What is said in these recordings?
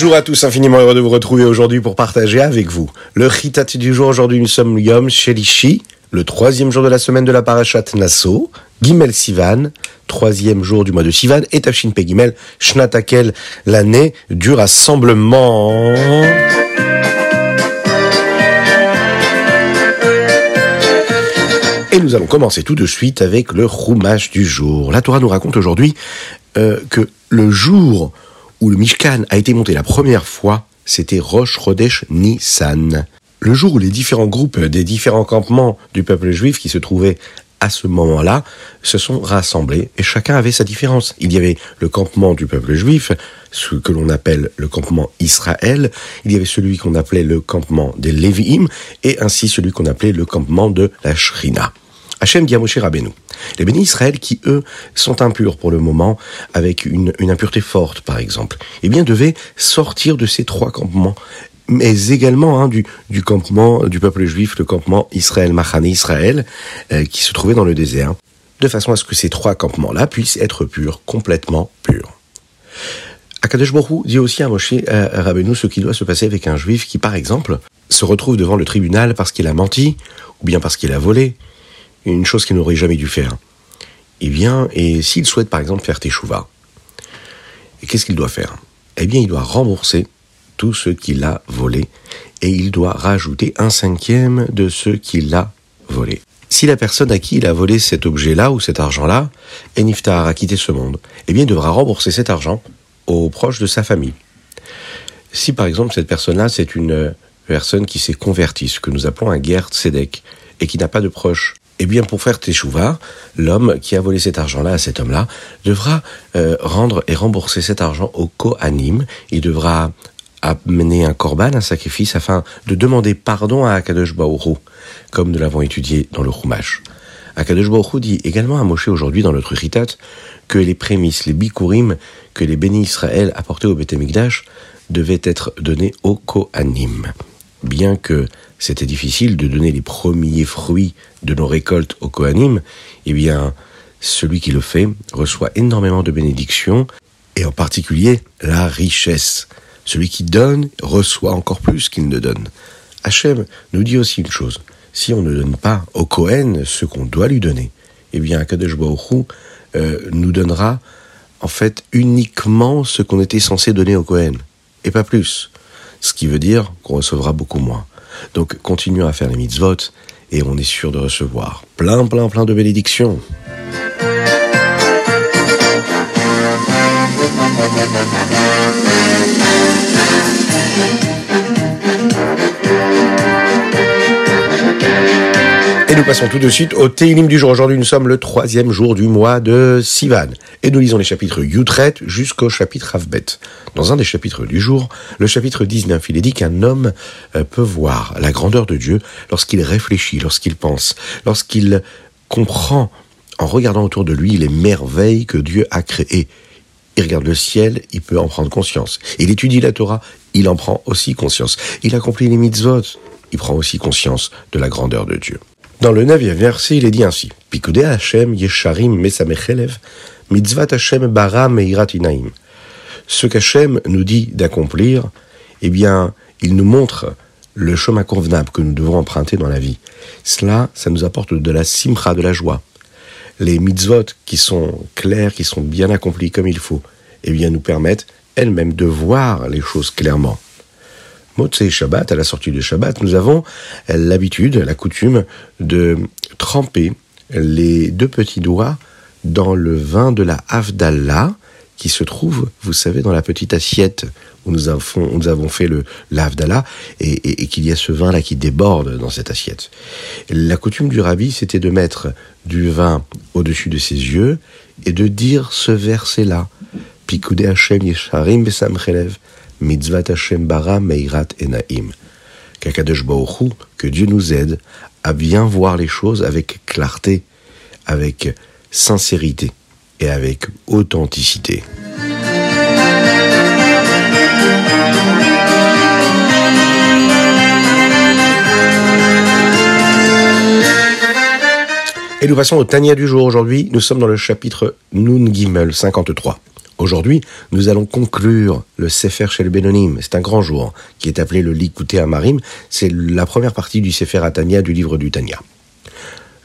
Bonjour à tous, infiniment heureux de vous retrouver aujourd'hui pour partager avec vous le chitat du jour. Aujourd'hui, nous sommes Yom Shelishi, le troisième jour de la semaine de la parashat Nassau, Gimel Sivan, troisième jour du mois de Sivan, et Tafshin Pegimel, Shnatakel, l'année du rassemblement. Et nous allons commencer tout de suite avec le roumage du jour. La Torah nous raconte aujourd'hui euh, que le jour où le Mishkan a été monté la première fois, c'était Rosh Chodesh Nissan. Le jour où les différents groupes des différents campements du peuple juif qui se trouvaient à ce moment-là se sont rassemblés et chacun avait sa différence. Il y avait le campement du peuple juif, ce que l'on appelle le campement Israël, il y avait celui qu'on appelait le campement des Lévi'im et ainsi celui qu'on appelait le campement de la Shrina. Hachem dit à Moshe Rabbeinu, les bénis Israël qui, eux, sont impurs pour le moment, avec une, impureté forte, par exemple, eh bien, devaient sortir de ces trois campements mais également hein, du, du campement du peuple juif, le campement Israël, Machane Israël, euh, qui se trouvait dans le désert, de façon à ce que ces trois campements-là puissent être purs, complètement purs. Akadosh Borou dit aussi à Moshe euh, Rabbeinu ce qui doit se passer avec un juif qui, par exemple, se retrouve devant le tribunal parce qu'il a menti, ou bien parce qu'il a volé, une chose qu'il n'aurait jamais dû faire. Eh bien, et s'il souhaite par exemple faire teshuva, qu'est-ce qu'il doit faire? Eh bien, il doit rembourser tout ce qu'il a volé et il doit rajouter un cinquième de ce qu'il a volé. Si la personne à qui il a volé cet objet-là ou cet argent-là est niftar, a quitté ce monde, eh bien, il devra rembourser cet argent aux proches de sa famille. Si par exemple cette personne-là, c'est une personne qui s'est convertie, ce que nous appelons un guerre Tzedek, et qui n'a pas de proches eh bien, pour faire teshuva, l'homme qui a volé cet argent-là à cet homme-là devra euh, rendre et rembourser cet argent au Kohanim. Il devra amener un korban, un sacrifice, afin de demander pardon à Akadosh Baoru, comme nous l'avons étudié dans le Chumash. Akadosh dit également à Moshe aujourd'hui dans notre Ritat que les prémices, les bikurim que les bénis Israël apportaient au Beth devaient être donnés au Kohanim. Bien que c'était difficile de donner les premiers fruits de nos récoltes au Kohanim, eh bien, celui qui le fait reçoit énormément de bénédictions, et en particulier la richesse. Celui qui donne reçoit encore plus qu'il ne donne. Hachem nous dit aussi une chose. Si on ne donne pas au Kohen ce qu'on doit lui donner, eh bien, Kadosh Baruch euh, nous donnera en fait uniquement ce qu'on était censé donner au Kohen, et pas plus. Ce qui veut dire qu'on recevra beaucoup moins. Donc continuons à faire les mitzvot et on est sûr de recevoir plein, plein, plein de bénédictions. Nous passons tout de suite au Teilim du jour. Aujourd'hui, nous sommes le troisième jour du mois de Sivan. Et nous lisons les chapitres Yutret jusqu'au chapitre Avbet. Dans un des chapitres du jour, le chapitre 19, il est dit qu'un homme euh, peut voir la grandeur de Dieu lorsqu'il réfléchit, lorsqu'il pense, lorsqu'il comprend en regardant autour de lui les merveilles que Dieu a créées. Il regarde le ciel, il peut en prendre conscience. Il étudie la Torah, il en prend aussi conscience. Il accomplit les mitzvot, il prend aussi conscience de la grandeur de Dieu. Dans le neuvième verset, il est dit ainsi Pikudei Hashem yesharim mesamechelev, mitzvat Hashem bara meirat inaim. Ce qu'Hachem nous dit d'accomplir, eh bien, il nous montre le chemin convenable que nous devons emprunter dans la vie. Cela, ça nous apporte de la simcha, de la joie. Les mitzvot qui sont clairs, qui sont bien accomplis comme il faut, eh bien, nous permettent elles-mêmes de voir les choses clairement. Motsei Shabbat, à la sortie de Shabbat, nous avons l'habitude, la coutume de tremper les deux petits doigts dans le vin de la Havdalah, qui se trouve, vous savez, dans la petite assiette où nous avons, fait le l'Havdalah, et, qu'il y a ce vin-là qui déborde dans cette assiette. La coutume du rabbi, c'était de mettre du vin au-dessus de ses yeux et de dire ce verset-là. Pikude Hashem Yesharim Besam Mitzvat Hashem bara meirat enaim. Qu'Akadosh que Dieu nous aide à bien voir les choses avec clarté, avec sincérité et avec authenticité. Et nous passons au Tania du jour aujourd'hui. Nous sommes dans le chapitre Nun Gimel 53. Aujourd'hui, nous allons conclure le Sefer Shel Benonim. C'est un grand jour qui est appelé le Likouté Amarim. C'est la première partie du Sefer Atania du livre du Tanya.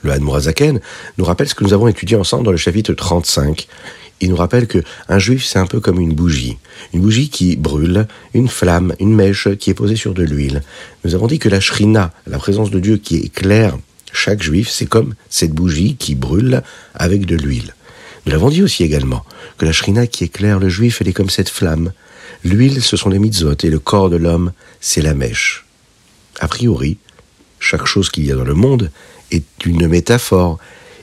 Le Hadmourazaken nous rappelle ce que nous avons étudié ensemble dans le chapitre 35. Il nous rappelle que un juif, c'est un peu comme une bougie. Une bougie qui brûle, une flamme, une mèche qui est posée sur de l'huile. Nous avons dit que la shrina, la présence de Dieu qui éclaire chaque juif, c'est comme cette bougie qui brûle avec de l'huile. Nous l'avons dit aussi également, que la shrina qui éclaire le juif, elle est comme cette flamme. L'huile, ce sont les mitzvot, et le corps de l'homme, c'est la mèche. A priori, chaque chose qu'il y a dans le monde est une métaphore,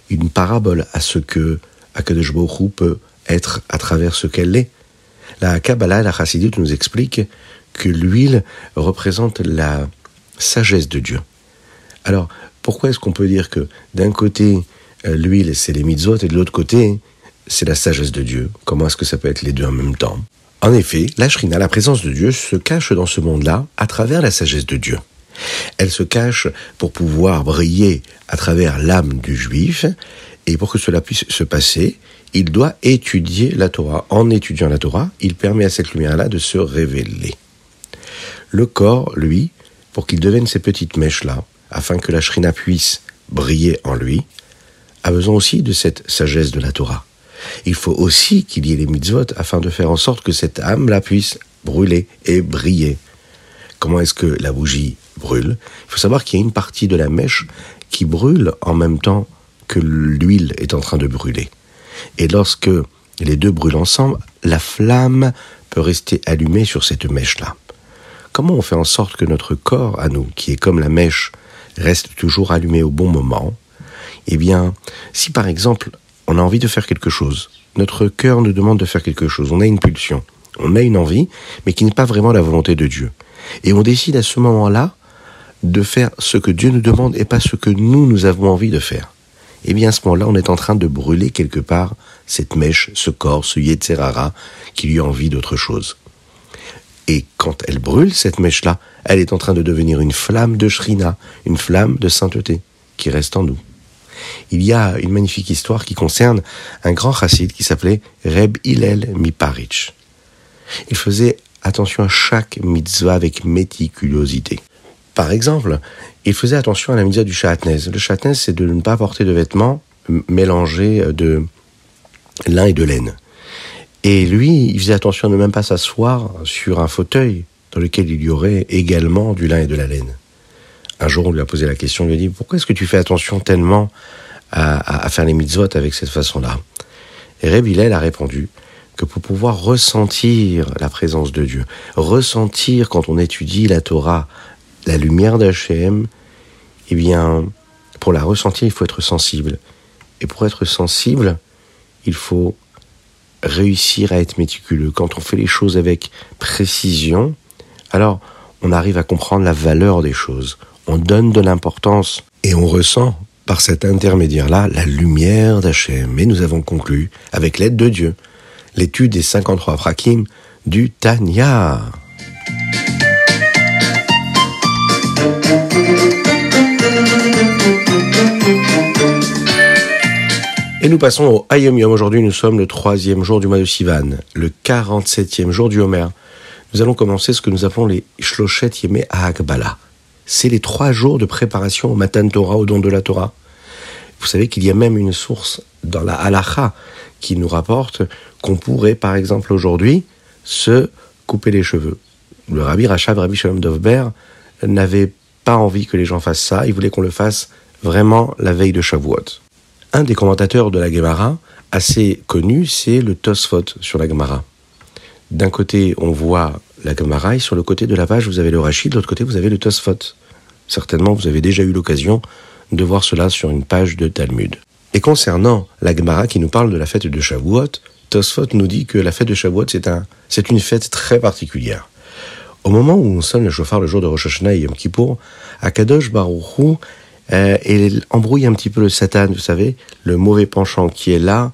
une parabole à ce que Akadosh peut être à travers ce qu'elle est. La Kabbalah, la Chassidut nous explique que l'huile représente la sagesse de Dieu. Alors, pourquoi est-ce qu'on peut dire que d'un côté, euh, l'huile, c'est les mitzvot, et de l'autre côté, c'est la sagesse de Dieu. Comment est-ce que ça peut être les deux en même temps? En effet, la shrina, la présence de Dieu, se cache dans ce monde-là à travers la sagesse de Dieu. Elle se cache pour pouvoir briller à travers l'âme du juif, et pour que cela puisse se passer, il doit étudier la Torah. En étudiant la Torah, il permet à cette lumière-là de se révéler. Le corps, lui, pour qu'il devienne ces petites mèches-là, afin que la shrina puisse briller en lui, a besoin aussi de cette sagesse de la Torah. Il faut aussi qu'il y ait les mitzvot afin de faire en sorte que cette âme-là puisse brûler et briller. Comment est-ce que la bougie brûle? Il faut savoir qu'il y a une partie de la mèche qui brûle en même temps que l'huile est en train de brûler. Et lorsque les deux brûlent ensemble, la flamme peut rester allumée sur cette mèche-là. Comment on fait en sorte que notre corps, à nous, qui est comme la mèche, reste toujours allumé au bon moment? Eh bien, si par exemple on a envie de faire quelque chose. Notre cœur nous demande de faire quelque chose. On a une pulsion, on a une envie, mais qui n'est pas vraiment la volonté de Dieu. Et on décide à ce moment-là de faire ce que Dieu nous demande et pas ce que nous, nous avons envie de faire. Eh bien, à ce moment-là, on est en train de brûler quelque part cette mèche, ce corps, ce Yetzerara, qui lui a envie d'autre chose. Et quand elle brûle, cette mèche-là, elle est en train de devenir une flamme de Shrina, une flamme de sainteté, qui reste en nous il y a une magnifique histoire qui concerne un grand chassid qui s'appelait Reb Hillel Miparich. Il faisait attention à chaque mitzvah avec méticulosité. Par exemple, il faisait attention à la mitzvah du chatnez. Le chatnez, c'est de ne pas porter de vêtements mélangés de lin et de laine. Et lui, il faisait attention à ne même pas s'asseoir sur un fauteuil dans lequel il y aurait également du lin et de la laine. Un jour, on lui a posé la question, on lui a dit, pourquoi est-ce que tu fais attention tellement à, faire les mitzvot avec cette façon-là? Et a répondu que pour pouvoir ressentir la présence de Dieu, ressentir quand on étudie la Torah, la lumière d'Hachem, eh bien, pour la ressentir, il faut être sensible. Et pour être sensible, il faut réussir à être méticuleux. Quand on fait les choses avec précision, alors on arrive à comprendre la valeur des choses on donne de l'importance et on ressent par cet intermédiaire-là la lumière d'Hachem. Et nous avons conclu, avec l'aide de Dieu, l'étude des 53 frakim du Tanya. Et nous passons au Hayom Yom. Aujourd'hui, nous sommes le troisième jour du mois de Sivan, le 47e jour du Homer. Nous allons commencer ce que nous appelons les Shloshet Yemé Akbala c'est les trois jours de préparation au Matan Torah, au don de la Torah. Vous savez qu'il y a même une source dans la halacha qui nous rapporte qu'on pourrait, par exemple, aujourd'hui, se couper les cheveux. Le rabbi Rachav, Rabbi Shalom Dovber, n'avait pas envie que les gens fassent ça, il voulait qu'on le fasse vraiment la veille de Shavuot. Un des commentateurs de la Gemara, assez connu, c'est le Tosfot sur la Gemara. D'un côté, on voit la Gemara, et sur le côté de la page, vous avez le Rachid, de l'autre côté, vous avez le Tosfot. Certainement, vous avez déjà eu l'occasion de voir cela sur une page de Talmud. Et concernant la Gemara qui nous parle de la fête de Shavuot, Tosfot nous dit que la fête de Shavuot, c'est un, une fête très particulière. Au moment où on sonne le chauffard le jour de Rosh Hashanah et Yom Kippour, Akadosh Baruch euh, il embrouille un petit peu le Satan, vous savez, le mauvais penchant qui est là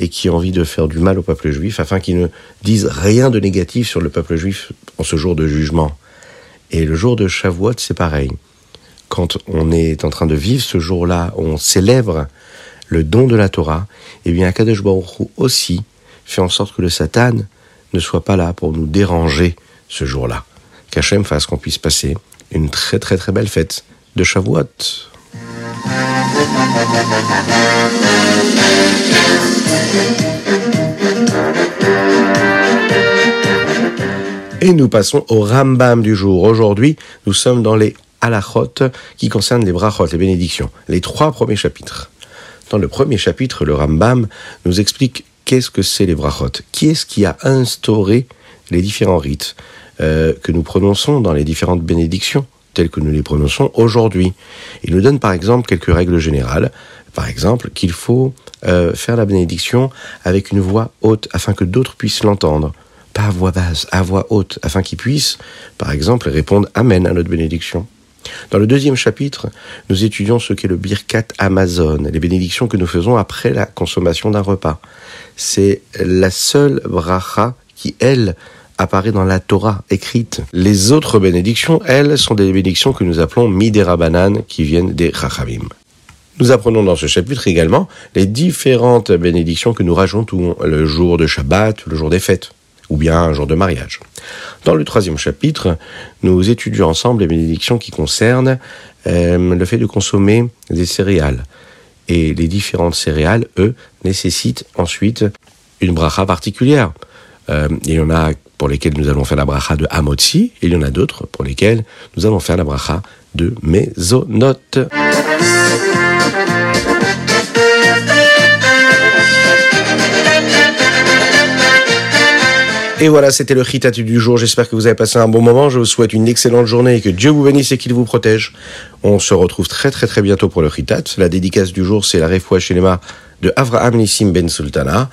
et qui a envie de faire du mal au peuple juif afin qu'il ne dise rien de négatif sur le peuple juif en ce jour de jugement. Et le jour de Shavuot, c'est pareil quand on est en train de vivre ce jour-là, on célèbre le don de la Torah, eh bien Akadosh Baruch aussi fait en sorte que le Satan ne soit pas là pour nous déranger ce jour-là. Qu'Hachem fasse qu'on puisse passer une très très très belle fête de Shavuot. Et nous passons au Rambam du jour. Aujourd'hui, nous sommes dans les halachot qui concernent les brachot, les bénédictions, les trois premiers chapitres. Dans le premier chapitre, le Rambam nous explique qu'est-ce que c'est les brachot, qui est-ce qui a instauré les différents rites euh, que nous prononçons dans les différentes bénédictions telles que nous les prononçons aujourd'hui? Il nous donne par exemple quelques règles générales. Par exemple, qu'il faut euh, faire la bénédiction avec une voix haute afin que d'autres puissent l'entendre. Pas à voix basse, à voix haute, afin qu'ils puissent, par exemple, répondre Amen à notre bénédiction. Dans le deuxième chapitre, nous étudions ce qu'est le Birkat Amazon, les bénédictions que nous faisons après la consommation d'un repas. C'est la seule bracha qui, elle, apparaît dans la Torah écrite. Les autres bénédictions, elles, sont des bénédictions que nous appelons Miderabanan, qui viennent des Chachamim. Nous apprenons dans ce chapitre également les différentes bénédictions que nous rajoutons le jour de Shabbat, le jour des fêtes, ou bien un jour de mariage. Dans le troisième chapitre, nous étudions ensemble les bénédictions qui concernent euh, le fait de consommer des céréales. Et les différentes céréales, eux, nécessitent ensuite une bracha particulière. Euh, il y en a pour lesquels nous allons faire la bracha de Hamotzi, et il y en a d'autres pour lesquels nous allons faire la bracha de Mezonot. Et voilà, c'était le Ritatu du jour. J'espère que vous avez passé un bon moment. Je vous souhaite une excellente journée et que Dieu vous bénisse et qu'il vous protège. On se retrouve très très très bientôt pour le Ritat. La dédicace du jour, c'est la Refoua Shelema de Avraham Nissim Ben Sultana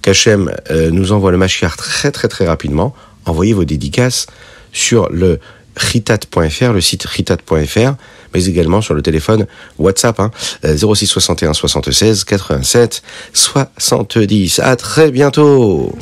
qu'Hachem euh, nous envoie le Mashiach très très très rapidement. Envoyez vos dédicaces sur le ritat.fr, le site ritat.fr, mais également sur le téléphone WhatsApp, hein, 06 61 76 87 70. À très bientôt!